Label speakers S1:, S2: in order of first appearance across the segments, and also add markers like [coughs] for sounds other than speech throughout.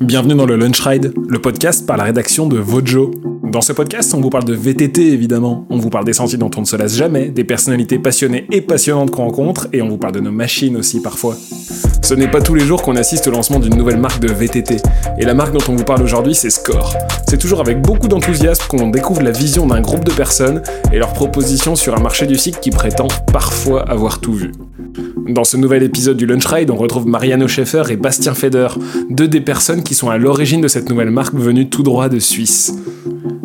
S1: Bienvenue dans le Lunch Ride, le podcast par la rédaction de Vojo. Dans ce podcast, on vous parle de VTT évidemment, on vous parle des sentiers dont on ne se lasse jamais, des personnalités passionnées et passionnantes qu'on rencontre, et on vous parle de nos machines aussi parfois. Ce n'est pas tous les jours qu'on assiste au lancement d'une nouvelle marque de VTT, et la marque dont on vous parle aujourd'hui c'est Score. C'est toujours avec beaucoup d'enthousiasme qu'on découvre la vision d'un groupe de personnes et leurs propositions sur un marché du cycle qui prétend parfois avoir tout vu. Dans ce nouvel épisode du Lunch Ride, on retrouve Mariano Schaeffer et Bastien Feder, deux des personnes qui sont à l'origine de cette nouvelle marque venue tout droit de Suisse.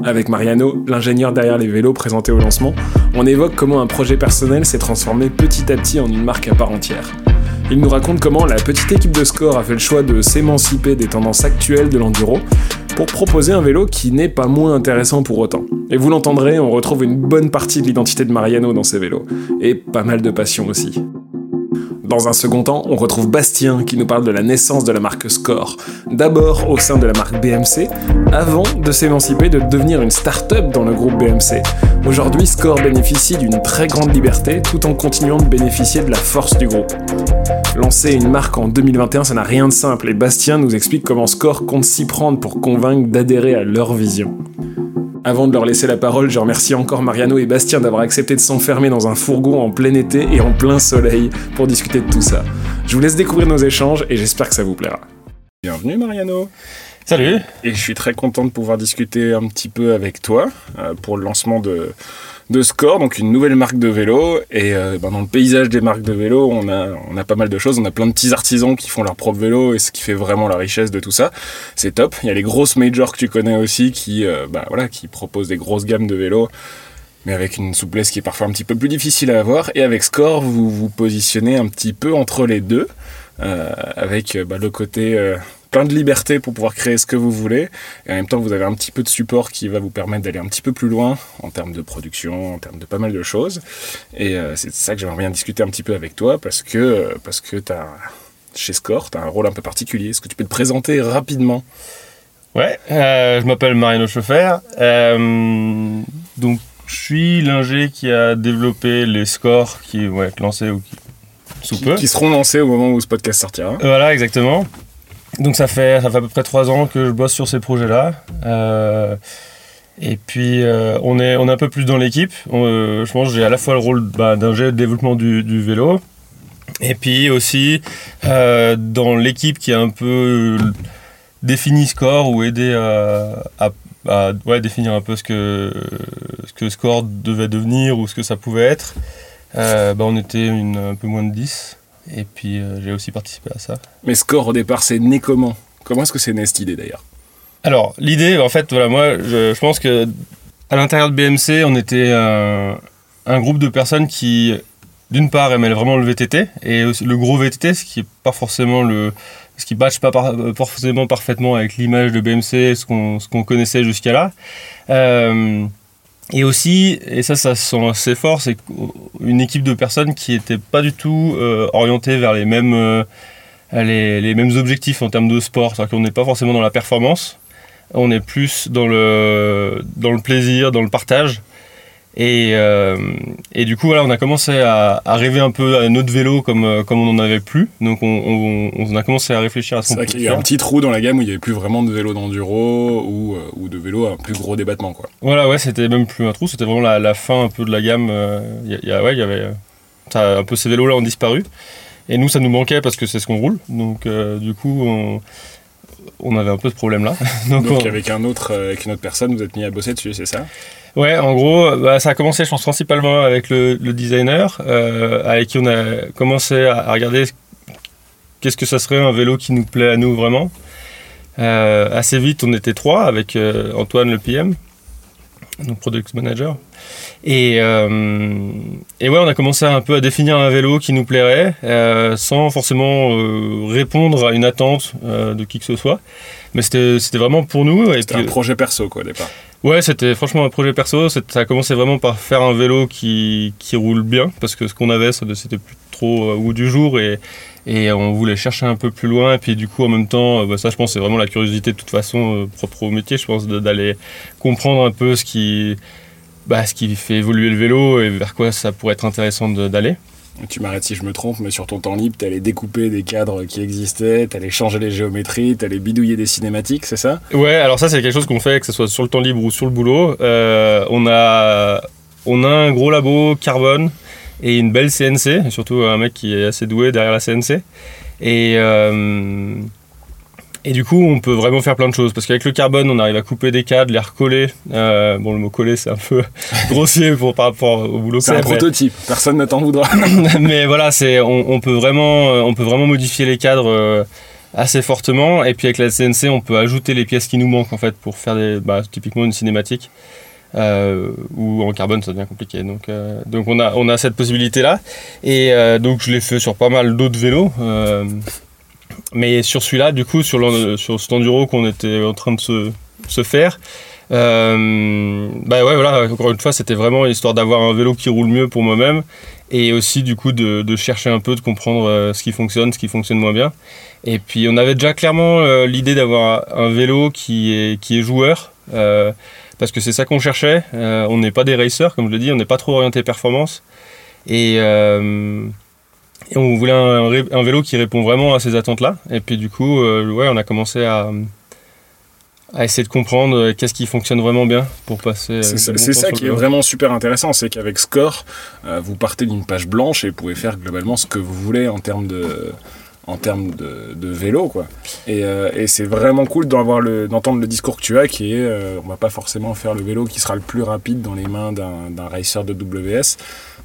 S1: Avec Mariano, l'ingénieur derrière les vélos présentés au lancement, on évoque comment un projet personnel s'est transformé petit à petit en une marque à part entière. Il nous raconte comment la petite équipe de Score a fait le choix de s'émanciper des tendances actuelles de l'enduro pour proposer un vélo qui n'est pas moins intéressant pour autant. Et vous l'entendrez, on retrouve une bonne partie de l'identité de Mariano dans ses vélos, et pas mal de passion aussi. Dans un second temps, on retrouve Bastien qui nous parle de la naissance de la marque Score. D'abord au sein de la marque BMC, avant de s'émanciper de devenir une start-up dans le groupe BMC. Aujourd'hui, Score bénéficie d'une très grande liberté tout en continuant de bénéficier de la force du groupe. Lancer une marque en 2021, ça n'a rien de simple et Bastien nous explique comment Score compte s'y prendre pour convaincre d'adhérer à leur vision. Avant de leur laisser la parole, je remercie encore Mariano et Bastien d'avoir accepté de s'enfermer dans un fourgon en plein été et en plein soleil pour discuter de tout ça. Je vous laisse découvrir nos échanges et j'espère que ça vous plaira. Bienvenue Mariano
S2: Salut
S1: Et je suis très content de pouvoir discuter un petit peu avec toi euh, pour le lancement de, de Score, donc une nouvelle marque de vélo. Et euh, ben, dans le paysage des marques de vélo, on a, pas mal de choses. On a plein de petits artisans qui font leur propre vélo et ce qui fait vraiment la richesse de tout ça. C'est top. Il y a les grosses majors que tu connais aussi qui, euh, qui proposent des grosses gammes de vélos mais avec une souplesse qui est parfois un petit peu plus difficile à avoir. Et avec Score, vous vous positionnez un petit peu entre les deux, euh, avec bah, le côté plein de liberté pour pouvoir créer ce que vous voulez, et en même temps vous avez un petit peu de support qui va vous permettre d'aller un petit peu plus loin en termes de production, en termes de pas mal de choses. Et euh, c'est ça que j'aimerais bien discuter un petit peu avec toi, parce que, parce que as, chez Score, tu as un rôle un peu particulier. Est-ce que tu peux te présenter rapidement?
S2: Ouais, je m'appelle Mariano Chauffer. donc je suis l'ingé qui a développé les scores qui vont être lancés ou qui,
S1: sous peu. Qui seront lancés au moment où ce podcast sortira.
S2: Voilà, exactement. Donc ça fait, à peu près trois ans que je bosse sur ces projets-là. Euh, et puis euh, on, est, on un peu plus dans l'équipe. Euh, je pense que j'ai à la fois le rôle bah, d'ingé de développement du, vélo. Et puis aussi dans l'équipe qui a un peu défini score ou aidé à définir un peu ce que, Score devait devenir ou ce que ça pouvait être. Bah, on était un peu moins de 10 et puis euh, j'ai aussi participé à ça.
S1: Mais Score au départ, c'est né comment? Comment est-ce que c'est né cette idée d'ailleurs?
S2: Alors l'idée, en fait, voilà, moi je, je, pense que à l'intérieur de BMC, on était un, un groupe de personnes qui, d'une part, aimaient vraiment le VTT et le gros VTT, ce qui n'est pas forcément le, ce qui ne matche pas forcément parfaitement avec l'image de BMC, ce qu'on connaissait jusqu'à là. Euh, et aussi, et ça, ça sent assez fort, c'est une équipe de personnes qui n'étaient pas du tout euh, orientées vers les mêmes, euh, les, mêmes objectifs en termes de sport. C'est-à-dire qu'on n'est pas forcément dans la performance, on est plus dans le plaisir, dans le partage. Et, euh, et, du coup, voilà, on a commencé à, à, rêver un peu à notre vélo comme, euh, comme on n'en avait plus. Donc, on, on, on, a commencé à réfléchir à ce
S1: qu'on Il y a un petit trou dans la gamme où il n'y avait plus vraiment de vélo d'enduro ou, euh, ou de vélo à un plus gros débattement. Quoi.
S2: Voilà, ouais, c'était même plus un trou, c'était vraiment la, la, fin un peu de la gamme. Il y, a, ouais, il y avait. Ça, un peu ces vélos-là ont disparu. Et nous, ça nous manquait parce que c'est ce qu'on roule. Donc, du coup, on on avait un peu ce problème-là. [laughs]
S1: Donc, avec un autre, avec une autre personne, vous êtes mis à bosser dessus, c'est ça?
S2: Ouais, en gros, bah, ça a commencé, je pense, principalement avec le, designer, euh, avec qui on a commencé à, regarder qu'est-ce que ça serait un vélo qui nous plaît à nous vraiment. Euh, assez vite, on était trois avec euh, Antoine le PM, donc product manager. Et, et ouais, on a commencé un peu à définir un vélo qui nous plairait, sans forcément répondre à une attente de qui que ce soit. Mais c'était vraiment pour nous.
S1: C'était un projet perso, quoi, au départ.
S2: Ouais, c'était franchement un projet perso. Ça a commencé vraiment par faire un vélo qui, roule bien, parce que ce qu'on avait, c'était plus trop au bout du jour et, on voulait chercher un peu plus loin. Et puis du coup, en même temps, bah, ça, je pense, c'est vraiment la curiosité de toute façon euh, propre au métier. Je pense d'aller comprendre un peu ce qui, bah, ce qui fait évoluer le vélo et vers quoi ça pourrait être intéressant d'aller.
S1: Tu m'arrêtes si je me trompe, mais sur ton temps libre, t'allais découper des cadres qui existaient, t'allais changer les géométries, t'allais bidouiller des cinématiques, c'est ça?
S2: Ouais, alors ça c'est quelque chose qu'on fait, que ce soit sur le temps libre ou sur le boulot. Euh, on, a, on a un gros labo carbone et une belle CNC, surtout un mec qui est assez doué derrière la CNC. Et, euh, et du coup, on peut vraiment faire plein de choses. Parce qu'avec le carbone, on arrive à couper des cadres, les recoller. Euh, bon, le mot coller, c'est un peu [laughs] grossier pour, par rapport au boulot
S1: C'est un prototype, personne ne t'en voudra. [laughs]
S2: mais voilà, c'est, on, peut vraiment, on peut vraiment modifier les cadres euh, assez fortement. Et puis avec la CNC, on peut ajouter les pièces qui nous manquent en fait pour faire des, bah, typiquement une cinématique. Euh, ou en carbone ça devient compliqué donc, euh, donc on, a, on a cette possibilité là et euh, donc je l'ai fait sur pas mal d'autres vélos mais sur celui-là du coup sur, sur cet enduro qu'on était en train de se, se faire bah ouais voilà encore une fois c'était vraiment histoire d'avoir un vélo qui roule mieux pour moi-même et aussi du coup de, chercher un peu de comprendre ce qui fonctionne ce qui fonctionne moins bien et puis on avait déjà clairement l'idée d'avoir un vélo qui est, qui est joueur parce que c'est ça qu'on cherchait. Euh, on n'est pas des racers, comme je le dis, on n'est pas trop orienté performance. Et, euh, on voulait un, vélo qui répond vraiment à ces attentes-là. Et puis du coup, euh, ouais, on a commencé à, essayer de comprendre qu'est-ce qui fonctionne vraiment bien pour passer.
S1: C'est ça, ça qui est vraiment super intéressant, c'est qu'avec Score, vous partez d'une page blanche et vous pouvez faire globalement ce que vous voulez en termes de en termes de, de, vélo quoi et, euh, et c'est vraiment cool d'entendre le, le discours que tu as qui est euh, on va pas forcément faire le vélo qui sera le plus rapide dans les mains d'un racer de WS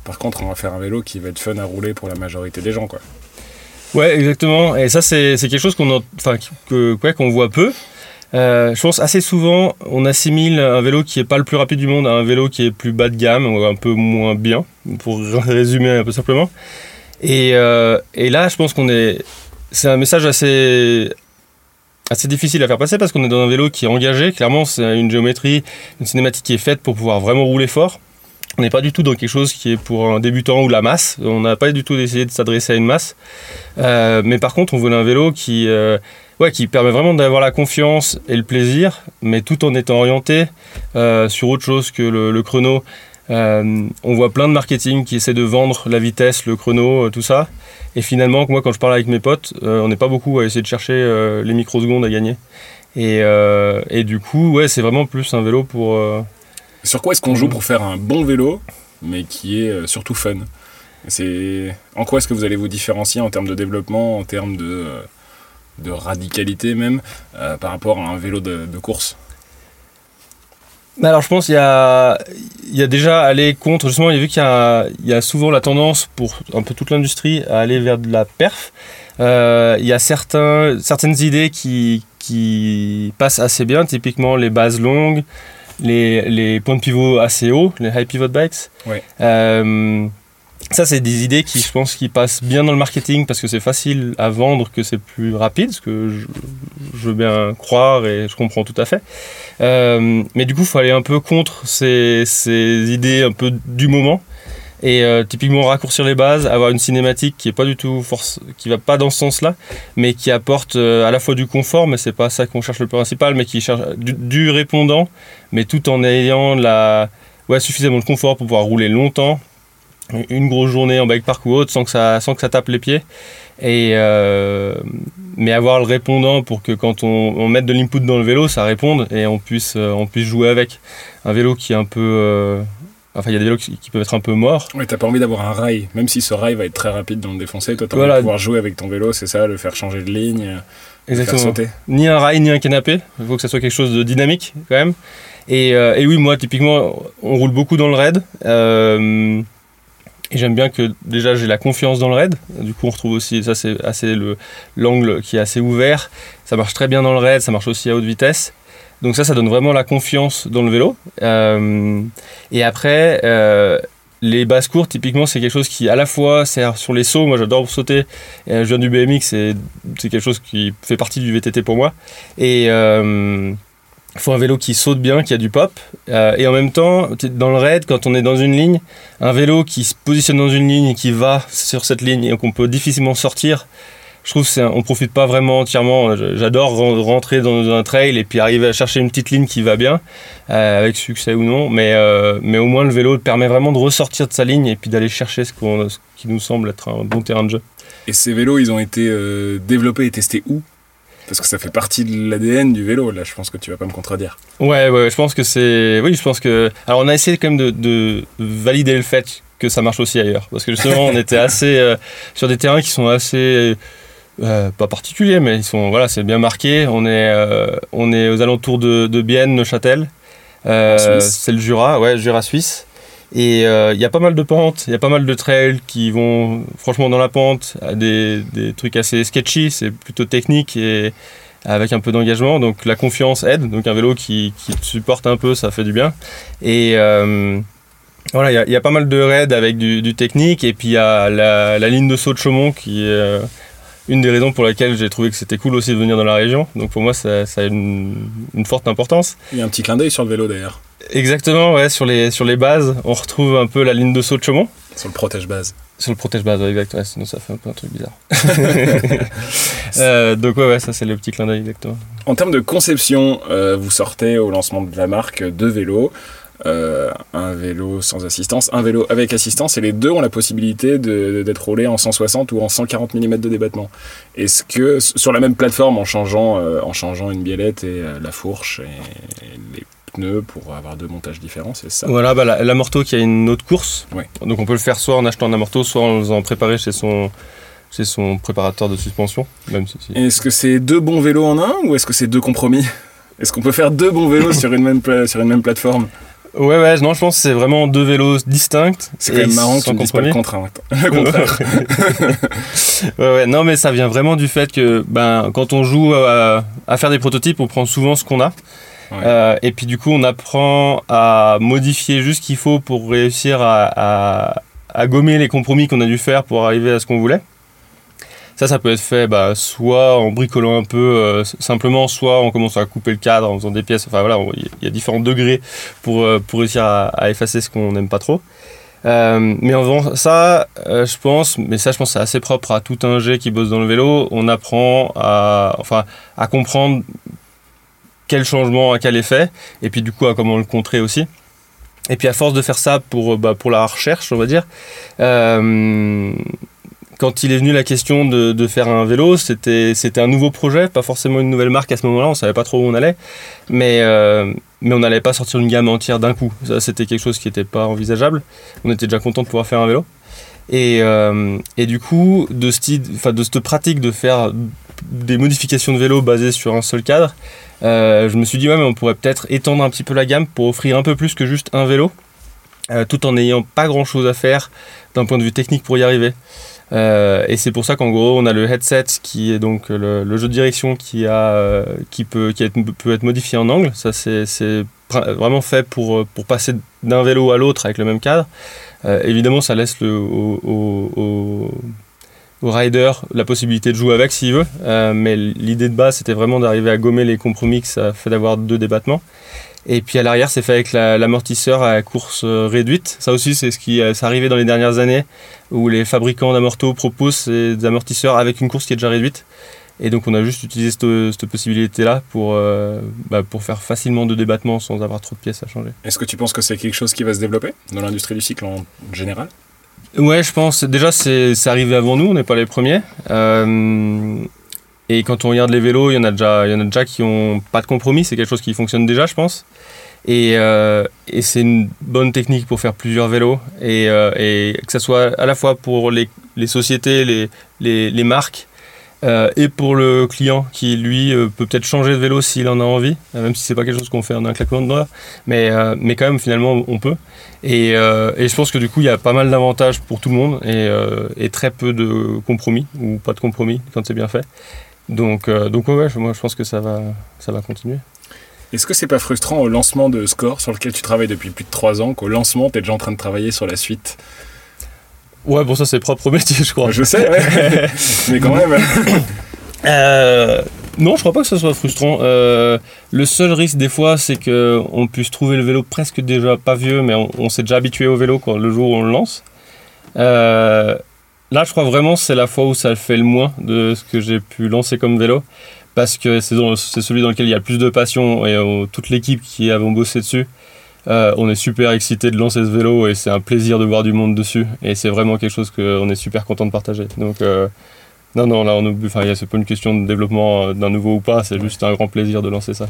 S1: par contre on va faire un vélo qui va être fun à rouler pour la majorité des gens quoi
S2: ouais exactement et ça c'est quelque chose qu'on voit peu euh, je pense assez souvent on assimile un vélo qui est pas le plus rapide du monde à un vélo qui est plus bas de gamme un peu moins bien pour [laughs] résumer un peu simplement et, euh, et là, je pense qu'on est. C'est un message assez difficile à faire passer parce qu'on est dans un vélo qui est engagé. Clairement, c'est une géométrie, une cinématique qui est faite pour pouvoir vraiment rouler fort. On n'est pas du tout dans quelque chose qui est pour un débutant ou la masse. On n'a pas du tout essayé de s'adresser à une masse. Euh, mais par contre, on voulait un vélo qui, euh, ouais, qui permet vraiment d'avoir la confiance et le plaisir, mais tout en étant orienté euh, sur autre chose que le, chrono on voit plein de marketing qui essaie de vendre la vitesse, le chrono, tout ça. Et finalement, moi, quand je parle avec mes potes, on n'est pas beaucoup à essayer de chercher les microsecondes à gagner. Et, du coup, ouais, c'est vraiment plus un vélo pour.
S1: Sur quoi est-ce qu'on joue pour faire un bon vélo, mais qui est surtout fun? C'est en quoi est-ce que vous allez vous différencier en termes de développement, en termes de, de radicalité même, par rapport à un vélo de course?
S2: Alors je pense qu'il y a, il y a déjà aller contre, justement, il y a vu qu'il y a, il y a souvent la tendance pour un peu toute l'industrie à aller vers de la perf. Euh, il y a certains, certaines idées qui, qui passent assez bien, typiquement les bases longues, les, les points de pivot assez hauts, les high pivot bikes.
S1: Ouais.
S2: Euh, ça, c'est des idées qui, je pense, qui passent bien dans le marketing parce que c'est facile à vendre, que c'est plus rapide, ce que je, veux bien croire et je comprends tout à fait. Euh, mais du coup, il faut aller un peu contre ces, ces idées un peu du moment et euh, typiquement raccourcir les bases, avoir une cinématique qui est pas du tout force, qui va pas dans ce sens-là, mais qui apporte euh, à la fois du confort, mais c'est pas ça qu'on cherche le principal, mais qui cherche du, répondant, mais tout en ayant la, ouais, suffisamment de confort pour pouvoir rouler longtemps une grosse journée en bike park ou autre sans que ça, sans que ça tape les pieds. Et, euh, mais avoir le répondant pour que quand on, on mette de l'input dans le vélo, ça réponde et on puisse, on puisse jouer avec. Un vélo qui est un peu. Euh, enfin, il y a des vélos qui, peuvent être un peu morts.
S1: Oui, t'as pas envie d'avoir un rail, même si ce rail va être très rapide dans le défoncer. Toi, t'as envie de pouvoir jouer avec ton vélo, c'est ça, le faire changer de ligne.
S2: Exactement.
S1: Le faire sauter.
S2: Ni un rail, ni un canapé. Il faut que ça soit quelque chose de dynamique quand même. Et, et oui, moi, typiquement, on roule beaucoup dans le raid. Et j'aime bien que déjà j'ai la confiance dans le raid. Du coup, on retrouve aussi, ça c'est assez l'angle qui est assez ouvert. Ça marche très bien dans le raid, ça marche aussi à haute vitesse. Donc ça, ça donne vraiment la confiance dans le vélo. Euh, et après, euh, les basses courtes, typiquement, c'est quelque chose qui à la fois sert sur les sauts. Moi, j'adore sauter. Et je viens du BMX, c'est quelque chose qui fait partie du VTT pour moi. Et euh, il faut un vélo qui saute bien, qui a du pop. Euh, et en même temps, dans le raid, quand on est dans une ligne, un vélo qui se positionne dans une ligne et qui va sur cette ligne et qu'on peut difficilement sortir, je trouve qu'on on profite pas vraiment entièrement. J'adore rentrer dans un trail et puis arriver à chercher une petite ligne qui va bien, euh, avec succès ou non. Mais, euh, mais au moins le vélo permet vraiment de ressortir de sa ligne et puis d'aller chercher ce, ce, qui nous semble être un bon terrain de jeu.
S1: Et ces vélos, ils ont été euh, développés et testés où? Parce que ça fait partie de l'ADN du vélo, là, je pense que tu vas pas me contredire.
S2: Ouais, ouais, je pense que c'est. Oui, je pense que. Alors, on a essayé quand même de, de valider le fait que ça marche aussi ailleurs. Parce que justement, on était assez. sur des terrains qui sont assez euh, pas particulier, mais ils sont voilà, c'est bien marqué. On est, euh, on est aux alentours de, de Bienne, Neuchâtel. Euh, c'est le Jura, ouais, Jura suisse. Et il y a pas mal de pentes, il y a pas mal de trails qui vont franchement dans la pente, des, des trucs assez sketchy, c'est plutôt technique et avec un peu d'engagement. Donc la confiance aide. Donc un vélo qui, qui supporte un peu, ça fait du bien. Et voilà, il y, a pas mal de raids avec du, du technique. Et puis il y a la, la, ligne de saut de Chaumont qui est une des raisons pour laquelle j'ai trouvé que c'était cool aussi de venir dans la région. Donc pour moi, ça, a une, forte importance.
S1: Il y a un petit clin d'œil sur le vélo d'ailleurs.
S2: Exactement, ouais, sur les, sur les bases, on retrouve un peu la ligne de saut de Chaumont.
S1: Sur le protège base.
S2: Sur le protège base, ouais, exactement. sinon ça fait un peu un truc bizarre. [laughs] [laughs] Euh, donc ouais, ouais, ça c'est le petit clin d'œil exactement.
S1: En termes de conception, euh, vous sortez au lancement de la marque deux vélos. Euh, un vélo sans assistance, un vélo avec assistance, et les deux ont la possibilité d'être roulés en 160 ou en 140 mm de débattement. Est-ce que sur la même plateforme, en changeant, euh, en changeant une biellette et euh, la fourche et, les pneus pour avoir deux montages différents, c'est ça?
S2: Voilà, bah, l'amorto qui a une autre course. Donc on peut le faire soit en achetant un amorto, soit en faisant préparer chez son chez son préparateur de suspension.
S1: Est-ce que c'est deux bons vélos en un ou est-ce que c'est deux compromis? Est-ce qu'on peut faire deux bons vélos [laughs] sur une même, sur une même plateforme?
S2: Ouais, ouais, non, je pense que c'est vraiment deux vélos distincts.
S1: C'est quand même marrant tu ne pas le contraire. [laughs] [laughs]
S2: ouais, ouais, non, mais ça vient vraiment du fait que ben, quand on joue à, faire des prototypes, on prend souvent ce qu'on a. Euh, et puis du coup, on apprend à modifier juste ce qu'il faut pour réussir à, à gommer les compromis qu'on a dû faire pour arriver à ce qu'on voulait. Ça, ça peut être fait bah, soit en bricolant un peu euh, simplement, soit en commençant à couper le cadre en faisant des pièces. Enfin voilà, il y a différents degrés pour, euh, pour réussir à, effacer ce qu'on n'aime pas trop. Euh, mais en faisant ça, je pense, mais ça je pense c'est assez propre à tout un G qui bosse dans le vélo, on apprend à, enfin, à comprendre quel changement a quel effet, et puis du coup à comment le contrer aussi. Et puis à force de faire ça pour, bah, pour la recherche, on va dire, quand il est venu la question de, faire un vélo, c'était un nouveau projet, pas forcément une nouvelle marque à ce moment-là, on savait pas trop où on allait, mais, euh, on n'allait pas sortir une gamme entière d'un coup. C'était quelque chose qui n'était pas envisageable. On était déjà content de pouvoir faire un vélo. Et, euh, du coup, de cette pratique de faire des modifications de vélo basées sur un seul cadre, euh, je me suis dit, ouais, mais on pourrait peut-être étendre un petit peu la gamme pour offrir un peu plus que juste un vélo, tout en n'ayant pas grand-chose à faire d'un point de vue technique pour y arriver. Euh, et c'est pour ça qu'en gros, on a le headset qui est donc le, jeu de direction qui, a, euh, qui, peut, qui peut être modifié en angle. Ça, c'est vraiment fait pour, pour passer d'un vélo à l'autre avec le même cadre. Euh, évidemment, ça laisse le, au, rider la possibilité de jouer avec s'il veut. mais l'idée de base, c'était vraiment d'arriver à gommer les compromis que ça fait d'avoir deux débattements. Et puis à l'arrière, c'est fait avec l'amortisseur à course euh, réduite. Ça aussi, c'est ce qui est arrivé dans les dernières années, où les fabricants d'amortos proposent des amortisseurs avec une course qui est déjà réduite. Et donc on a juste utilisé cette, possibilité-là pour, euh, bah, pour faire facilement deux débattements sans avoir trop de pièces à changer.
S1: Est-ce que tu penses que c'est quelque chose qui va se développer dans l'industrie du cycle en général?
S2: Ouais, je pense. Déjà, c'est arrivé avant nous, on n'est pas les premiers. Euh, et quand on regarde les vélos, il y en a déjà, il y en a déjà qui ont pas de compromis. C'est quelque chose qui fonctionne déjà, je pense. Et, euh, et c'est une bonne technique pour faire plusieurs vélos. Et, euh, et, que ce soit à la fois pour les, les sociétés, les, les, les marques, euh, et pour le client qui, lui, euh, peut peut-être changer de vélo s'il en a envie, euh, même si c'est pas quelque chose qu'on fait en un claquement de doigts. Mais, mais quand même, finalement, on peut. Et, et, je pense que du coup, il y a pas mal d'avantages pour tout le monde et, et très peu de compromis, ou pas de compromis quand c'est bien fait. Donc, euh, donc ouais, moi je pense que ça va, ça va continuer.
S1: Est-ce que c'est pas frustrant au lancement de Score, sur lequel tu travailles depuis plus de 3 ans, qu'au lancement, tu es déjà en train de travailler sur la suite?
S2: Ouais, bon, ça c'est propre au métier, je crois.
S1: Je sais, ouais. [laughs] mais quand même. [coughs]
S2: euh, non, je crois pas que ce soit frustrant. Euh, le seul risque des fois, c'est qu'on puisse trouver le vélo presque déjà pas vieux, mais on, s'est déjà habitué au vélo quoi, le jour où on le lance. Euh, Là, je crois vraiment c'est la fois où ça fait le moins de ce que j'ai pu lancer comme vélo. Parce que c'est celui dans lequel il y a le plus de passion et toute l'équipe qui avons bossé dessus. on est super excité de lancer ce vélo et c'est un plaisir de voir du monde dessus. Et c'est vraiment quelque chose qu'on est super content de partager. Donc, non, non, là, on enfin, c'est pas une question de développement d'un nouveau ou pas, c'est juste un grand plaisir de lancer ça.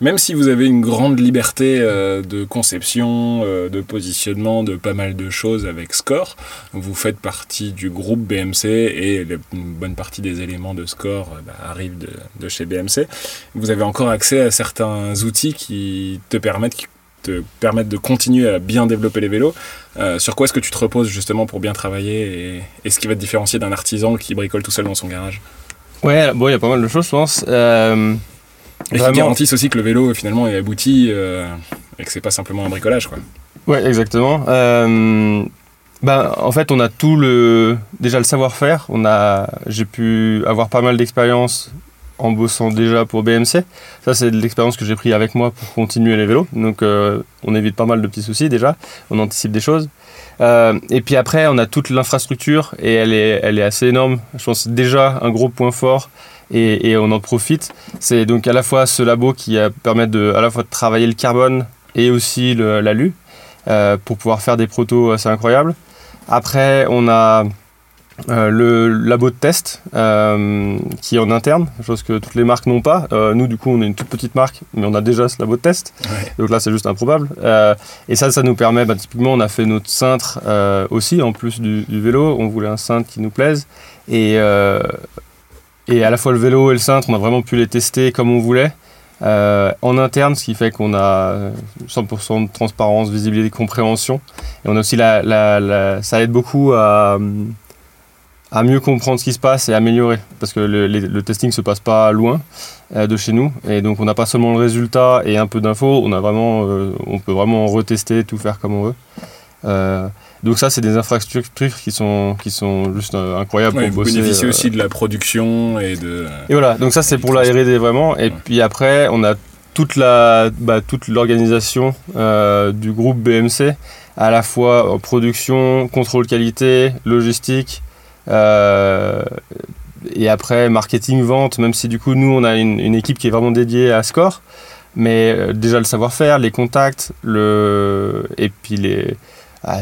S1: Même si vous avez une grande liberté euh, de conception, euh, de positionnement, de pas mal de choses avec Score, vous faites partie du groupe BMC et une bonne partie des éléments de Score euh, bah, arrivent de, chez BMC. Vous avez encore accès à certains outils qui te permettent, te permettent de continuer à bien développer les vélos. sur quoi est-ce que tu te reposes justement pour bien travailler et, ce qui va te différencier d'un artisan qui bricole tout seul dans son garage?
S2: Ouais, bon, il y a pas mal de choses, je pense.
S1: Et qui garantissent aussi que le vélo finalement est abouti euh, et que c'est pas simplement un bricolage quoi.
S2: Ouais, exactement. Euh, ben, en fait, on a tout le déjà le savoir-faire. On a, j'ai pu avoir pas mal d'expérience en bossant déjà pour BMC. Ça, c'est de l'expérience que j'ai pris avec moi pour continuer les vélos. Donc, euh, on évite pas mal de petits soucis déjà. On anticipe des choses. et puis après, on a toute l'infrastructure et elle est, elle est assez énorme. Je pense déjà un gros point fort et, on en profite. C'est donc à la fois ce labo qui permet de, à la fois de travailler le carbone et aussi l'alu euh, pour pouvoir faire des protos assez incroyables. Après, on a euh, le labo de test euh, qui est en interne, chose que toutes les marques n'ont pas. nous, du coup, on est une toute petite marque, mais on a déjà ce labo de test. Donc là, c'est juste improbable. et ça, ça nous permet, bah, typiquement, on a fait notre cintre aussi, en plus du, du, vélo. On voulait un cintre qui nous plaise. Et et à la fois le vélo et le cintre, on a vraiment pu les tester comme on voulait. Euh, en interne, ce qui fait qu'on a 100% de transparence, visibilité, compréhension. Et on a aussi la, ça aide beaucoup à, à, mieux comprendre ce qui se passe et améliorer. Parce que le, testing se passe pas loin euh, de chez nous. Et donc on n'a pas seulement le résultat et un peu d'infos, on, euh, on peut vraiment retester, tout faire comme on veut. Donc ça, c'est des infrastructures qui sont, qui sont juste euh, incroyables
S1: pour bosser. Vous bénéficiez aussi de la production et de...
S2: Et voilà, donc ça c'est pour la R&D vraiment. Et puis après, on a toute la bah, toute l'organisation euh, du groupe BMC, à la fois production, contrôle qualité, logistique, euh, et après marketing, vente, même si du coup nous on a une, une équipe qui est vraiment dédiée à Score, mais déjà le savoir-faire, les contacts, le et puis les ah,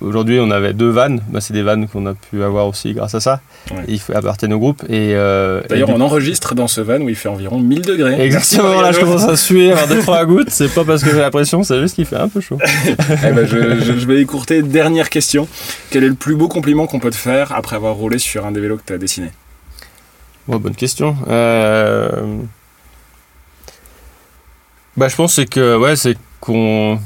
S2: aujourd'hui, on avait deux vannes. Bah, c'est des vannes qu'on a pu avoir aussi grâce à ça. Il fait appartenir au groupe. Et,
S1: euh, D'ailleurs, on enregistre dans ce van où il fait environ 1000 degrés.
S2: Exactement, là je commence à suer, avoir deux trois [laughs] gouttes. C'est pas parce que j'ai la pression, c'est juste qu'il fait un peu chaud. [laughs]
S1: eh ben, je, je, vais écourter. Dernière question. Quel est le plus beau compliment qu'on peut te faire après avoir roulé sur un des vélos que tu as dessiné
S2: Bonne question. Euh... Bah, je pense c'est que ouais, c'est qu'on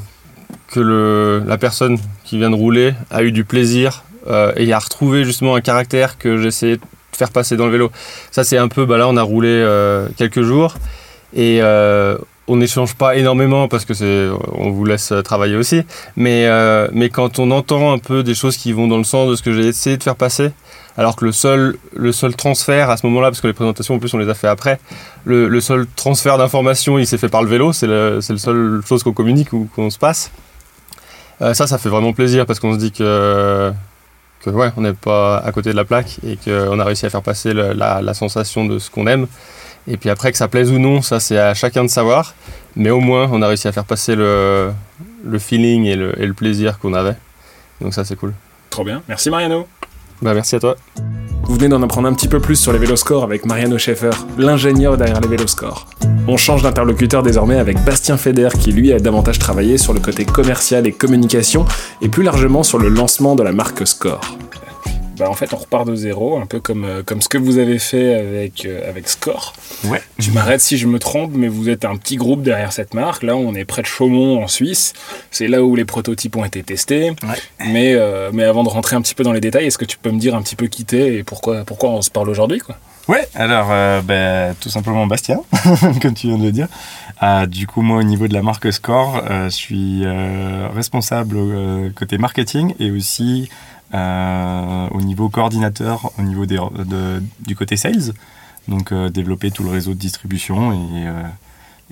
S2: que la personne qui vient de rouler a eu du plaisir euh, et a retrouvé justement un caractère que j'essayais de faire passer dans le vélo. Ça, c'est un peu, bah là, on a roulé euh, quelques jours et euh, on n'échange pas énormément parce que c'est, on vous laisse travailler aussi. Mais, mais quand on entend un peu des choses qui vont dans le sens de ce que j'ai essayé de faire passer, alors que le seul, le seul transfert à ce moment-là, parce que les présentations en plus on les a fait après, le, seul transfert d'informations il s'est fait par le vélo, c'est le seule chose qu'on communique ou qu'on se passe. Euh, ça, ça fait vraiment plaisir parce qu'on se dit que, que ouais, on n'est pas à côté de la plaque et qu'on a réussi à faire passer la, sensation de ce qu'on aime. Et puis après, que ça plaise ou non, ça c'est à chacun de savoir. Mais au moins, on a réussi à faire passer le, le feeling et le, et le plaisir qu'on avait. Donc ça, c'est cool.
S1: Trop bien. Merci Mariano.
S2: Bah, merci à toi.
S1: Vous venez d'en apprendre un petit peu plus sur les Véloscores avec Mariano Schaeffer, l'ingénieur derrière les Véloscores. On change d'interlocuteur désormais avec Bastien Feder qui lui a davantage travaillé sur le côté commercial et communication et plus largement sur le lancement de la marque Score. Bah, en fait, on repart de zéro, un peu comme, euh, comme ce que vous avez fait avec, euh, avec Score.
S2: Ouais.
S1: Tu m'arrêtes si je me trompe, mais vous êtes un petit groupe derrière cette marque. Là, on est près de Chaumont, en Suisse. C'est là où les prototypes ont été testés. Mais, euh, mais avant de rentrer un petit peu dans les détails, est-ce que tu peux me dire un petit peu qui t'es et pourquoi, pourquoi on se parle aujourd'hui quoi?
S3: Ouais, alors ben, tout simplement Bastien, [laughs] comme tu viens de le dire. du coup, moi, au niveau de la marque Score, je suis responsable côté marketing et aussi au niveau coordinateur, au niveau des, du côté sales. Donc euh, développer tout le réseau de distribution et, euh,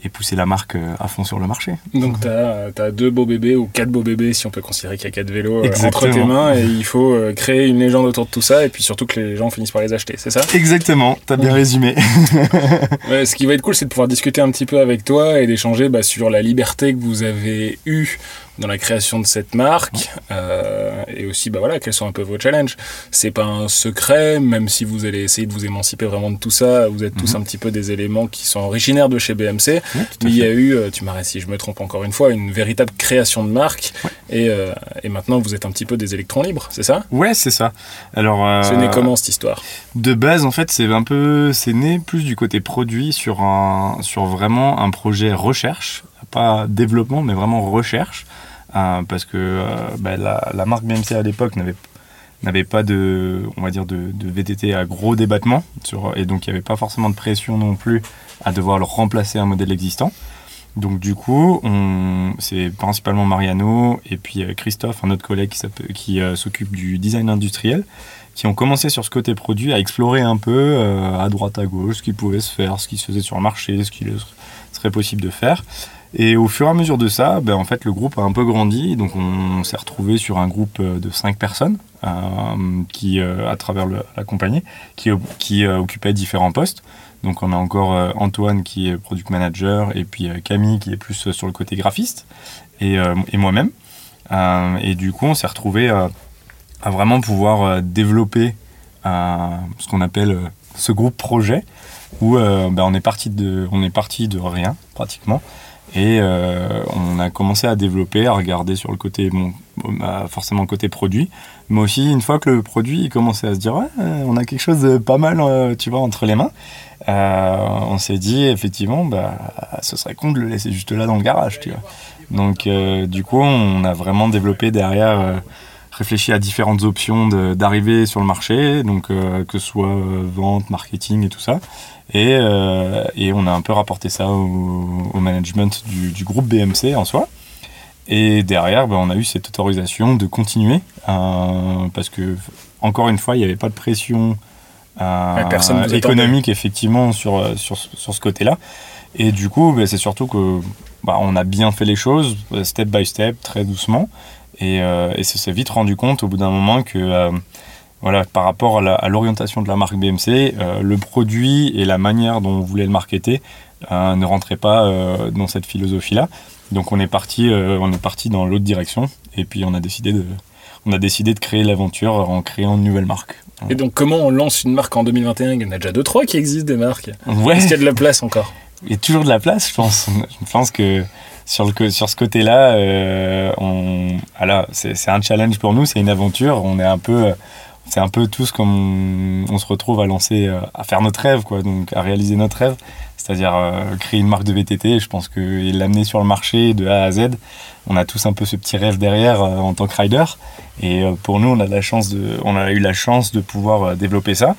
S3: et pousser la marque euh, à fond sur le marché.
S1: Donc tu as, deux beaux bébés ou quatre beaux bébés si on peut considérer qu'il y a quatre vélos euh, entre tes mains et il faut euh, créer une légende autour de tout ça et puis surtout que les gens finissent par les acheter, c'est ça?
S3: Exactement, t'as bien résumé. [laughs]
S1: Ouais, Ce qui va être cool c'est de pouvoir discuter un petit peu avec toi et d'échanger bah, sur la liberté que vous avez eue dans la création de cette marque euh, et aussi bah voilà quels sont un peu vos challenges. C'est pas un secret même si vous allez essayer de vous émanciper vraiment de tout ça, vous êtes tous
S3: Mhm.
S1: un petit peu des éléments qui sont originaires de chez BMC. Mais il y a eu, euh, tu m'arrêtes si je me trompe encore une fois, une véritable création de marque. Et, euh, et maintenant, vous êtes un petit peu des électrons libres, c'est ça?
S3: Ouais, c'est ça. Alors, euh,
S1: C'est né comment cette histoire?
S3: De base, en fait, c'est un peu, c'est né plus du côté produit sur un, sur vraiment un projet recherche, pas développement, mais vraiment recherche, parce que euh, bah, la, marque BMC à l'époque n'avait pas de, on va dire, de, VTT à gros débattement, et donc il n'y avait pas forcément de pression non plus à devoir remplacer un modèle existant. Donc du coup, c'est principalement Mariano et puis euh, Christophe, un autre collègue qui, qui euh, s'occupe du design industriel, qui ont commencé sur ce côté produit à explorer un peu à droite à gauche ce qui pouvait se faire, ce qui se faisait sur le marché, ce qu'il serait possible de faire. Et au fur et à mesure de ça, ben, en fait, le groupe a un peu grandi. Donc, on s'est retrouvé sur un groupe euh, de cinq personnes euh, qui, euh, à travers le- la compagnie, qui, occupaient différents postes. Donc, on a encore Antoine qui est product manager et puis Camille qui est plus sur le côté graphiste et, moi-même. Et du coup, on s'est retrouvé à vraiment pouvoir développer ce qu'on appelle ce groupe projet où ben, on est parti de rien pratiquement et euh, on a commencé à développer à regarder sur le côté bon bah, forcément côté produit. Mais aussi une fois que le produit commençait à se dire ouais euh, on a quelque chose de pas mal euh, tu vois entre les mains on s'est dit effectivement bah ce serait con de le laisser juste là dans le garage tu vois. Donc du coup on a vraiment développé derrière réfléchi à différentes options d'arriver sur le marché, donc que ce soit vente, marketing et tout ça. Et, euh, et on a un peu rapporté ça au, au management du, du groupe BMC en soi. Et derrière, ben, on a eu cette autorisation de continuer, euh, parce que, encore une fois, il n'y avait pas de pression euh, économique, effectivement, sur, sur, sur ce côté-là. Et du coup, ben, c'est surtout que bah, on a bien fait les choses, step by step, très doucement. Et, et ça s'est vite rendu compte au bout d'un moment que, voilà, par rapport à l'orientation de la marque BMC, euh, le produit et la manière dont on voulait le marketer euh, ne rentraient pas euh, dans cette philosophie-là. Donc on est parti, on est parti dans l'autre direction. Et puis on a décidé de, on a décidé de créer l'aventure en créant une nouvelle marque.
S1: Et donc, comment on lance une marque en 2021 Il y en a déjà deux, trois qui existent des marques.
S3: Ouais.
S1: Est-ce qu'il y a de la place encore?
S3: Il y a toujours de la place, je pense. Je pense que sur, le, sur ce côté-là, on, c'est c'est un challenge pour nous, c'est une aventure. On est un peu, c'est un peu tous comme on, se retrouve à lancer, euh, à faire notre rêve, quoi, donc à réaliser notre rêve, c'est-à-dire euh, créer une marque de VTT. Je pense que et l'amener sur le marché de A à Z. On a tous un peu ce petit rêve derrière euh, en tant que rider. Et pour nous, on a eu la chance de pouvoir développer ça.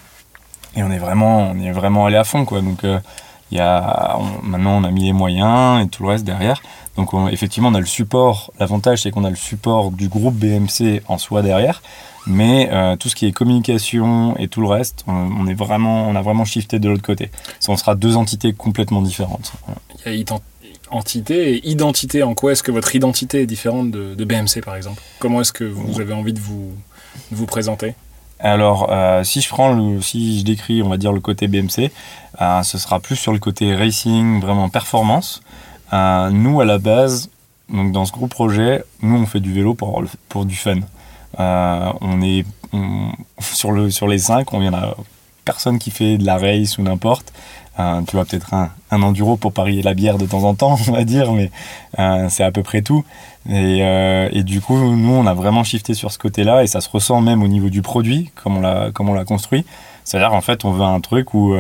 S3: Et on est vraiment, on est vraiment allé à fond, quoi. Donc il y a, maintenant, on a mis les moyens et tout le reste derrière. Donc, on- effectivement, on a le support. L'avantage, c'est qu'on a le support du groupe BMC en soi derrière. Mais euh, tout ce qui est communication et tout le reste, on, on est vraiment, on a vraiment shifté de l'autre côté. Ça, on sera deux entités complètement différentes.
S1: Il y a entité et identité. En quoi est-ce que votre identité est différente de, de BMC, par exemple? Comment est-ce que vous avez envie de vous, de vous présenter?
S3: Alors, euh, si je prends le, si je décris, on va dire le côté BMC, euh, ce sera plus sur le côté racing, vraiment performance. Euh, nous, à la base, donc dans ce groupe projet, nous on fait du vélo pour, pour du fun. Euh, on est [laughs] sur le sur les cinq, on y en personne qui fait de la race ou n'importe. Euh, tu vois peut-être un, un enduro pour parier la bière de temps en temps, [laughs] on va dire, mais c'est à peu près tout. Et, et du coup, nous, on a vraiment shifté sur ce côté-là, et ça se ressent même au niveau du produit, comme on l'a construit. C'est-à-dire, en fait, on veut un truc où,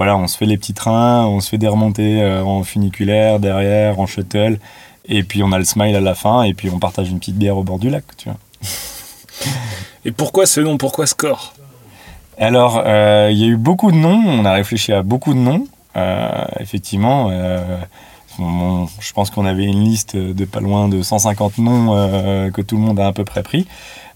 S3: voilà, on se fait les petits trains, on se fait des remontées euh, en funiculaire derrière, en shuttle, et puis on a le smile à la fin, et puis on partage une petite bière au bord du lac, tu vois. [laughs]
S1: Et pourquoi ce nom Pourquoi Score?
S3: Alors, euh, il y a eu beaucoup de noms, on a réfléchi à beaucoup de noms. Euh, effectivement, euh, je pense qu'on avait une liste de pas loin de 150 noms euh, que tout le monde a à peu près pris.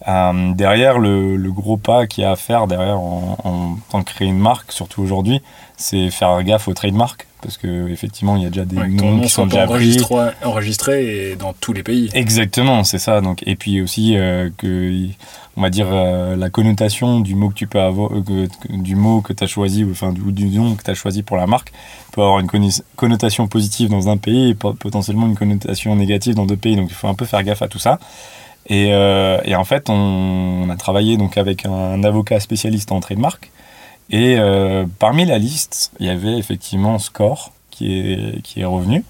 S3: Euh, derrière, le, gros pas qu'il y a à faire derrière en, en tant que créer une marque, surtout aujourd'hui, c'est faire gaffe aux trademarks parce que effectivement, il y a déjà des
S1: Ouais,
S3: noms
S1: nom
S3: qui sont déjà pris.
S1: enregistré, enregistré et dans tous les pays.
S3: Exactement, c'est ça. Donc, et puis aussi euh, que, on va dire, euh, la connotation du mot que tu peux avoir, euh, que- du mot que tu as choisi, ou enfin du, du nom que tu as choisi pour la marque, peut avoir une connotation positive dans un pays et po- potentiellement une connotation négative dans d'autres pays. Donc, il faut un peu faire gaffe à tout ça. Et, et en fait, on, on a travaillé donc avec un, avocat spécialiste en trademark. Et euh, parmi la liste, il y avait effectivement Score qui est, qui est revenu.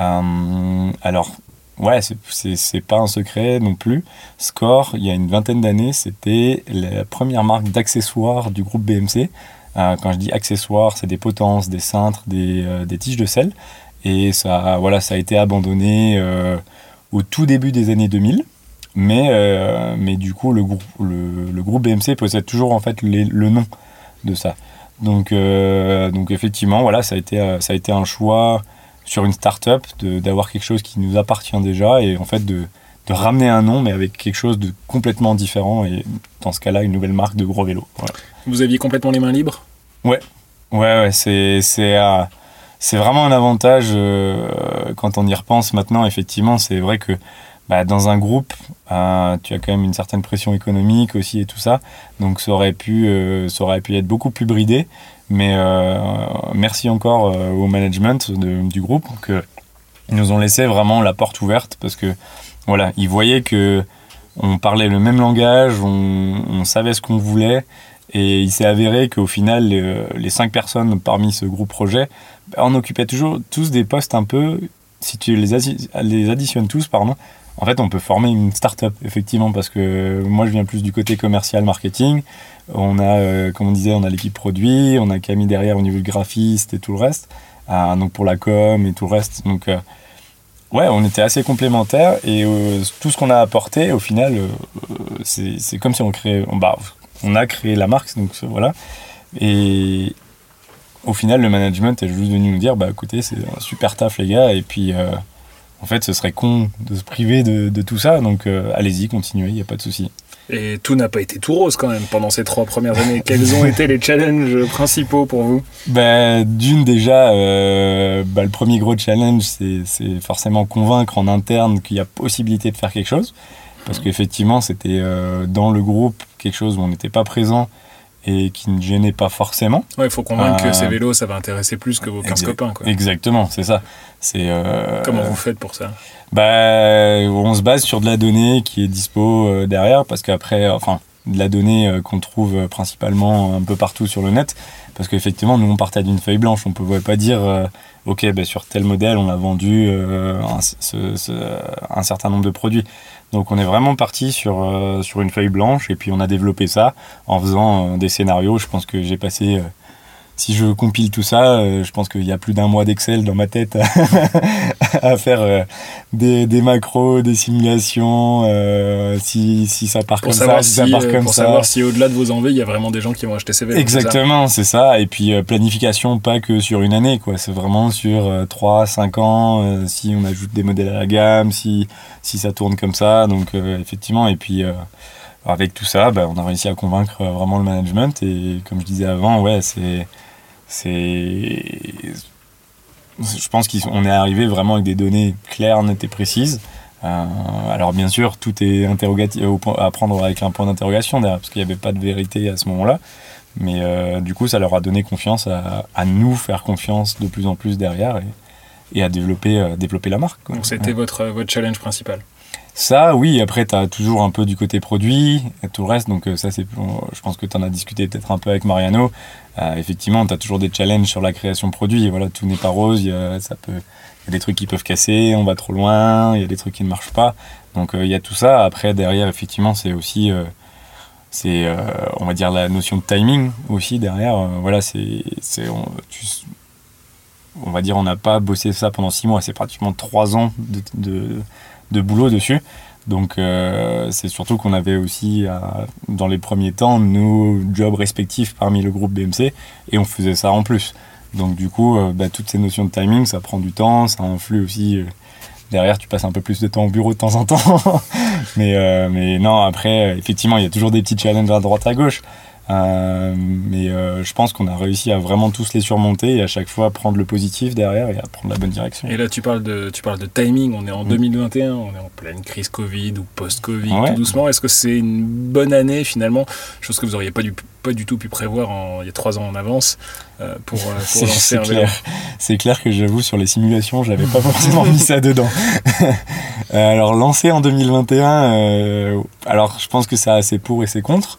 S3: Euh, alors, ouais, c'est- pas un secret non plus. Score, il y a une vingtaine d'années, c'était la première marque d'accessoires du groupe BMC. Euh, quand je dis accessoires, c'est des potences, des cintres, des, des tiges de sel. Et ça, voilà, ça a été abandonné au tout début des années 2000. Mais, mais du coup, le, groupe le, le groupe BMC possède toujours en fait les- le nom de ça. Donc, euh, donc effectivement, voilà, ça a été, euh, ça a été un choix sur une start-up d'avoir quelque chose qui nous appartient déjà et en fait de, de ramener un nom mais avec quelque chose de complètement différent et dans ce cas-là une nouvelle marque de gros vélo.
S1: Vous aviez complètement les mains libres?
S3: Ouais, ouais, c'est c'est euh, vraiment un avantage euh, quand on y repense maintenant. Effectivement, c'est vrai que bah, dans un groupe, euh, tu as quand même une certaine pression économique aussi et tout ça. Donc ça aurait pu euh, ça aurait pu être beaucoup plus bridé. Mais euh, merci encore au management du groupe que ils nous ont laissé vraiment la porte ouverte parce que voilà, ils voyaient que on parlait le même langage, on, savait ce qu'on voulait. Et il s'est avéré qu'au final, les, cinq personnes parmi ce groupe projet, bah, on toujours tous des postes un peu, si tu les additionnes tous, pardon, en fait, on peut former une start-up, effectivement, parce que moi, je viens plus du côté commercial, marketing. On a, euh, comme on disait, on a l'équipe produit, on a Camille derrière au niveau du graphiste et tout le reste, Ah, donc pour la com et tout le reste. Donc, euh, ouais, on était assez complémentaires et euh, tout ce qu'on a apporté, au final, c'est comme si on créait, on, bah, on a créé la marque, donc voilà. Et au final, le management est juste venu nous dire, bah écoutez, c'est un super taf les gars, et puis en fait, ce serait con de se priver de, de tout ça, donc euh, allez-y, continuez, il n'y a pas de souci.
S1: Et tout n'a pas été tout rose quand même pendant ces trois premières années. Quels ont été les challenges principaux pour vous?
S3: Bah, D'une déjà, euh, bah, le premier gros challenge, c'est forcément convaincre en interne qu'il y a possibilité de faire quelque chose. Parce qu'effectivement, c'était euh, dans le groupe quelque chose où on n'était pas présent et qui ne gênait pas forcément.
S1: Ouais, il faut convaincre
S3: Euh,
S1: que ces vélos, ça va intéresser plus que vos 15
S3: Exact.
S1: copains. Quoi.
S3: Exactement, c'est ça. C'est euh,
S1: Comment vous faites pour ça
S3: Bah, on se base sur de la donnée qui est dispo euh, derrière, parce qu'après, enfin, de la donnée euh, qu'on trouve euh, principalement un peu partout sur le net, parce qu'effectivement, nous, on partait d'une feuille blanche, on ne pouvait pas dire, euh, ok, bah, sur tel modèle, on a vendu euh, un, ce- ce- un certain nombre de produits. Donc, on est vraiment parti sur, euh, sur une feuille blanche, et puis on a développé ça en faisant euh, des scénarios. Je pense que j'ai passé... si je compile tout ça, euh, je pense qu'il y a plus d'un mois d'Excel dans ma tête à [laughs] faire euh, des, des macros, des simulations, euh, si, si ça part
S1: Pour
S3: comme ça, si
S1: si,
S3: ça part comme
S1: pour
S3: ça.
S1: savoir si au-delà de vos envies, il y a vraiment des gens qui vont acheter ces vélos.
S3: Exactement, c'est ça. Et puis euh, planification, pas que sur une année, quoi. C'est vraiment sur euh, 3, 5 ans, si on ajoute des modèles à la gamme, si, si ça tourne comme ça. Donc effectivement, et puis avec tout ça, bah, on a réussi à convaincre vraiment le management. Et comme je disais avant, ouais, c'est. C'est. Je pense qu'on est arrivé vraiment avec des données claires, nettes et précises. Euh, alors bien sûr, tout est interrogatif, à prendre avec un point d'interrogation derrière, parce qu'il n'y avait pas de vérité à ce moment-là. Mais euh, du coup, ça leur a donné confiance à, à nous faire confiance de plus en plus derrière et, et à développer, euh, développer la marque. quoi.
S1: Donc c'était
S3: Ouais.
S1: votre, votre challenge principal.
S3: Ça, oui, après, tu as toujours un peu du côté produit tout le reste. Donc, euh, ça, c'est, je pense que tu en as discuté peut-être un peu avec Mariano. Euh, effectivement, tu as toujours des challenges sur la création de produits. Voilà, tout n'est pas rose. Il y, a, ça peut, y a des trucs qui peuvent casser, on va trop loin, il y a des trucs qui ne marchent pas. Donc, euh, il y a tout ça. Après, derrière, effectivement, c'est aussi, euh, c'est, euh, on va dire, la notion de timing aussi derrière. Euh, voilà, c'est, c'est, on, va dire, on n'a pas bossé ça pendant six mois. C'est pratiquement trois ans de, de boulot dessus. Donc euh, c'est surtout qu'on avait aussi euh, dans les premiers temps nos jobs respectifs parmi le groupe BMC et on faisait ça en plus. Donc du coup, euh, bah, toutes ces notions de timing, ça prend du temps, ça influe aussi. derrière, tu passes un peu plus de temps au bureau de temps en temps. [laughs] mais, mais non, après, effectivement, il y a toujours des petits challenges à droite à gauche. Euh, mais euh, je pense qu'on a réussi à vraiment tous les surmonter et à chaque fois prendre le positif derrière et à prendre la bonne direction.
S1: Et là, tu parles de, tu parles de timing. On est en 2021, on est en pleine crise Covid ou post-Covid, tout doucement. Est-ce que c'est une bonne année finalement? Chose que vous n'auriez pas du, pas du tout pu prévoir il y a trois ans en avance euh, pour, pour lancer un
S3: vélo. C'est clair que j'avoue, sur les simulations, j'avais pas forcément mis ça dedans. [laughs] alors, lancer en 2021, alors je pense que ça a ses pour et ses contre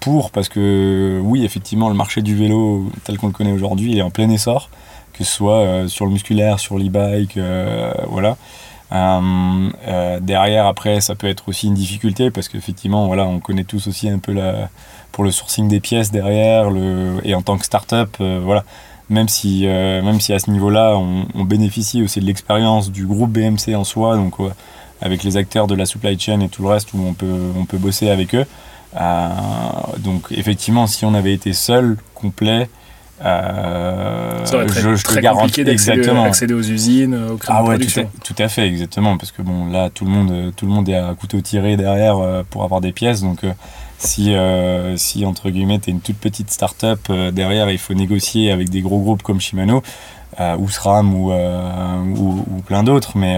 S3: pour, parce que oui, effectivement, le marché du vélo tel qu'on le connaît aujourd'hui, est en plein essor, que ce soit euh, sur le musculaire, sur l'e-bike, euh, voilà. Euh, derrière, après, ça peut être aussi une difficulté parce qu'effectivement, voilà, on connaît tous aussi un peu la, pour le sourcing des pièces derrière, le, et en tant que start-up, voilà, même si, même si à ce niveau-là, on, on, bénéficie aussi de l'expérience du groupe BMC en soi, donc avec les acteurs de la supply chain et tout le reste où on peut, on peut bosser avec eux. Euh, donc effectivement, si on avait été seul, complet,
S1: euh, ça été je, très compliqué d'accéder aux usines, aux
S3: ah ouais, tout à, tout à, fait, exactement, parce que bon, là, tout le monde, tout le monde est à couteau tiré derrière euh, pour avoir des pièces, donc euh, si, si entre guillemets, t'es une toute petite start-up derrière, il faut négocier avec des gros groupes comme Shimano ou SRAM ou, ou, ou plein d'autres, mais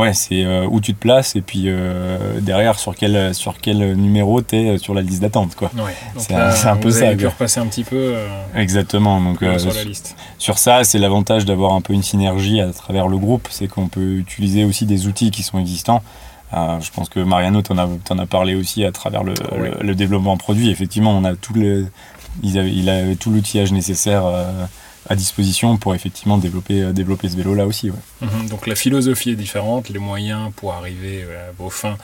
S3: Ouais, c'est euh, où tu te places et puis euh, derrière sur quel, sur quel numéro tu es euh, sur la liste d'attente. quoi.
S1: c'est un, peu ça. pu repasser un petit peu
S3: Exactement. Donc, sur la liste. Sur ça, c'est l'avantage d'avoir un peu une synergie à travers le groupe, c'est qu'on peut utiliser aussi des outils qui sont existants. je pense que Mariano a, en a parlé aussi à travers le, le, développement produit. Effectivement, on a tout le, il, avait, il avait tout l'outillage nécessaire à disposition pour effectivement développer, euh, développer ce vélo là aussi.
S1: Mhm. donc la philosophie est différente, les moyens pour arriver euh, à vos fins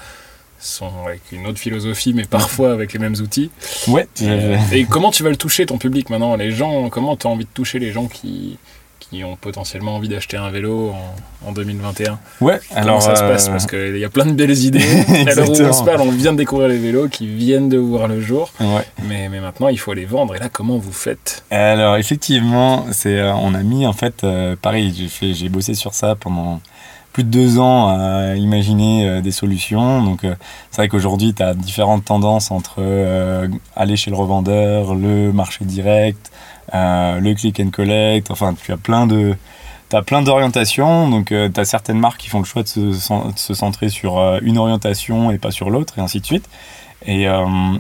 S1: sont avec une autre philosophie, mais parfois avec les mêmes outils.
S3: Ouais.
S1: et comment tu vas le toucher ton public maintenant? Les gens, comment tu as envie de toucher les gens qui, qui ont potentiellement envie d'acheter un vélo en, 2021.
S3: Ouais,
S1: Comment alors. ça se passe euh, Parce qu'il y a plein de belles [laughs] idées. alors on se parle, on vient de découvrir les vélos qui viennent de voir le jour.
S3: Ouais.
S1: Mais, mais maintenant, il faut les vendre. Et là, comment vous faites
S3: Alors, effectivement, c'est, euh, on a mis en fait, euh, pareil, j'ai, fait, j'ai bossé sur ça pendant plus de deux ans à imaginer des solutions. Donc, c'est vrai qu'aujourd'hui, tu as différentes tendances entre aller chez le revendeur, le marché direct, euh, le click and collect, enfin tu as plein de as plein d'orientations, donc euh, tu as certaines marques qui font le choix de se, centrer sur euh, une orientation et pas sur l'autre, et ainsi de suite. Et,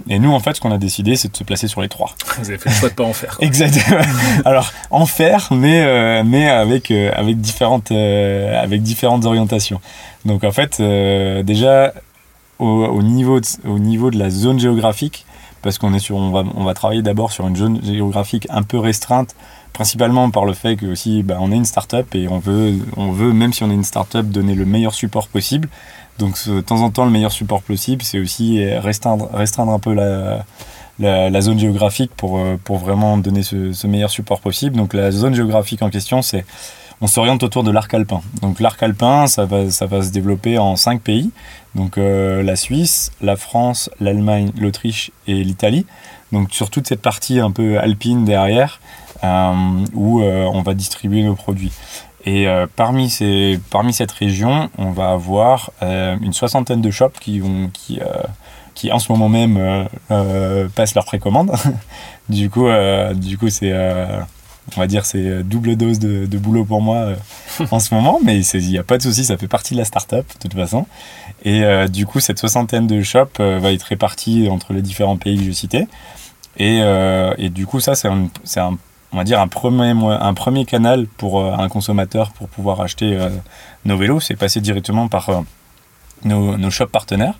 S3: et, nous, en fait, ce qu'on a décidé, c'est de se placer sur les trois.
S1: Vous avez fait le choix de pas en faire.
S3: Exactement. [laughs] Alors, en faire, mais, mais avec, avec, différentes, avec différentes orientations. Donc, en fait, déjà, au, au, niveau de, au niveau de la zone géographique, parce qu'on est sur, on va, on va travailler d'abord sur une zone géographique un peu restreinte, principalement par le fait que aussi, bah, on est une start-up et on veut, on veut, même si on est une start-up, donner le meilleur support possible. Donc, de temps en temps, le meilleur support possible, c'est aussi restreindre, restreindre un peu la, zone géographique pour, euh, pour vraiment donner ce, meilleur support possible. Donc, la zone géographique en question, c'est on s'oriente autour de l'arc alpin. Donc l'arc alpin, ça va, ça va se développer en cinq pays. Donc euh, la Suisse, la France, l'Allemagne, l'Autriche et l'Italie. Donc sur toute cette partie un peu alpine derrière, euh, où euh, on va distribuer nos produits. Et parmi, ces, parmi cette région, on va avoir une soixantaine de shops qui, qui, qui en ce moment même passent leur précommande. [laughs] du coup, du coup c'est on va dire c'est euh, double dose de, boulot pour moi euh, [laughs] en ce moment, mais il n'y a pas de souci, ça fait partie de la startup de toute façon. Et euh, du coup, cette soixantaine de shops va être répartie entre les différents pays que je citais. Et, et du coup, ça, c'est un, un, on va dire un premier, un premier canal pour un consommateur pour pouvoir acheter nos vélos, c'est passer directement par nos, nos shops partenaires.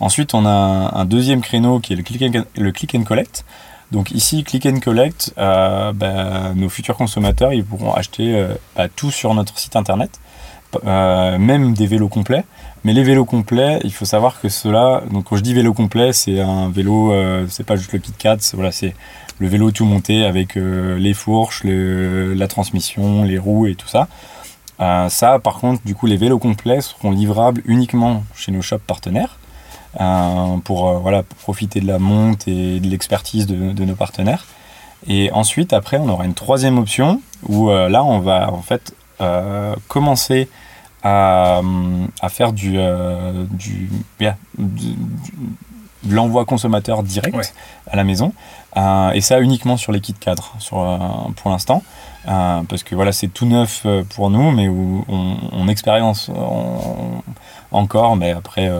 S3: Ensuite, on a un, deuxième créneau qui est le click le click and collect. Donc ici, Click and Collect, euh, bah, nos futurs consommateurs, ils pourront acheter euh, bah, tout sur notre site internet, euh, même des vélos complets. Mais les vélos complets, il faut savoir que cela, donc quand je dis vélo complet, c'est un vélo, c'est pas juste le kit 4, voilà, c'est le vélo tout monté avec les fourches, la transmission, les roues et tout ça. ça, par contre, du coup, les vélos complets seront livrables uniquement chez nos shops partenaires. Euh, pour euh, voilà, profiter de la monte et de l'expertise de, nos partenaires. Et ensuite, après, on aura une troisième option où euh, là, on va en fait commencer à, à, faire du, du, l'envoi consommateur direct à la maison. et ça uniquement sur les kits cadres sur, pour l'instant. parce que voilà, c'est tout neuf pour nous, mais où on, expérience encore. Mais après,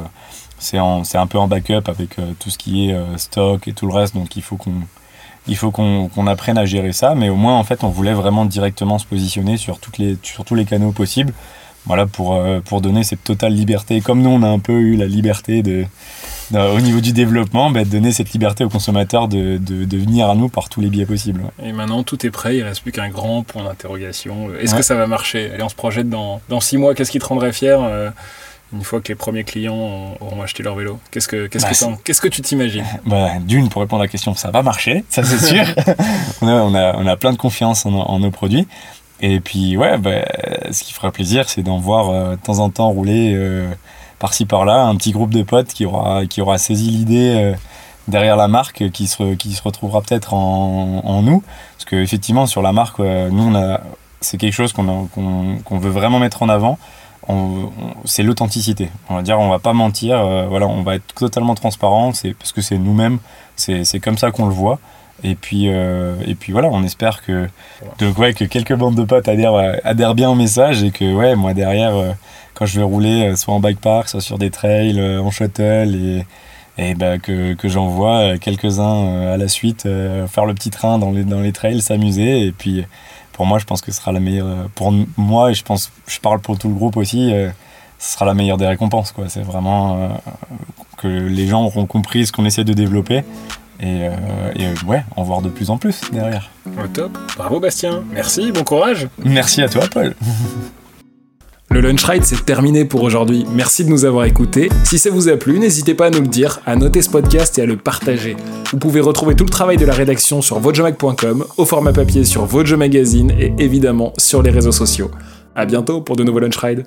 S3: c'est un peu en backup avec tout ce qui est stock et tout le reste. Donc il faut qu'on il faut qu'on apprenne à gérer ça, mais au moins en fait on voulait vraiment directement se positionner sur, toutes les, sur tous les canaux possibles, voilà pour, euh, pour donner cette totale liberté. Comme nous on a un peu eu la liberté de, au niveau du développement, bah, donner cette liberté aux consommateurs de, de, venir à nous par tous les biais possibles.
S1: Et maintenant tout est prêt, il reste plus qu'un grand point d'interrogation. Est-ce que ça va marcher? Allez on se projette dans, dans six mois, qu'est-ce qui te rendrait fier euh, une fois que les premiers clients auront acheté leur vélo Qu'est-ce que, qu'est-ce que, bah, qu'est-ce que tu t'imagines?
S3: bah, D'une, pour répondre à la question, ça va marcher, ça c'est sûr. [laughs] on, a, on, a, plein de confiance en, nos produits. Et puis, ouais, bah, ce qui fera plaisir, c'est d'en voir euh, de temps en temps rouler euh, par-ci par-là un petit groupe de potes qui aura, qui aura saisi l'idée euh, derrière la marque, qui se, qui se retrouvera peut-être en, en nous. Parce qu'effectivement, sur la marque, nous, on a, c'est quelque chose qu'on, qu'on veut vraiment mettre en avant c'est l'authenticité. On va dire, on va pas mentir, euh, voilà, on va être totalement transparent, c'est parce que c'est nous-mêmes, c'est comme ça qu'on le voit. Et puis, euh, et puis voilà, on espère que, donc, ouais, que quelques bandes de potes adhèrent, euh, adhèrent bien au message et que ouais, moi derrière, quand je vais rouler, soit en bike park, soit sur des trails, en shuttle, et, et bah, que, que j'en vois quelques-uns à la suite faire le petit train dans les, dans les trails, s'amuser, et puis pour moi, je pense que ce sera la meilleure. Euh, pour moi, et je pense, je parle pour tout le groupe aussi, euh, ce sera la meilleure des récompenses. Quoi. C'est vraiment euh, que les gens auront compris ce qu'on essaie de développer et, et, ouais, en voir de plus en plus derrière.
S1: Au top. Bravo Bastien. Merci, bon courage.
S3: Merci à toi, Paul. [laughs]
S1: Le Lunch Ride, c'est terminé pour aujourd'hui. Merci de nous avoir écoutés. Si ça vous a plu, n'hésitez pas à nous le dire, à noter ce podcast et à le partager. Vous pouvez retrouver tout le travail de la rédaction sur votejomag.com, au format papier sur Vojo Magazine et évidemment sur les réseaux sociaux. À bientôt pour de nouveaux Lunch Ride.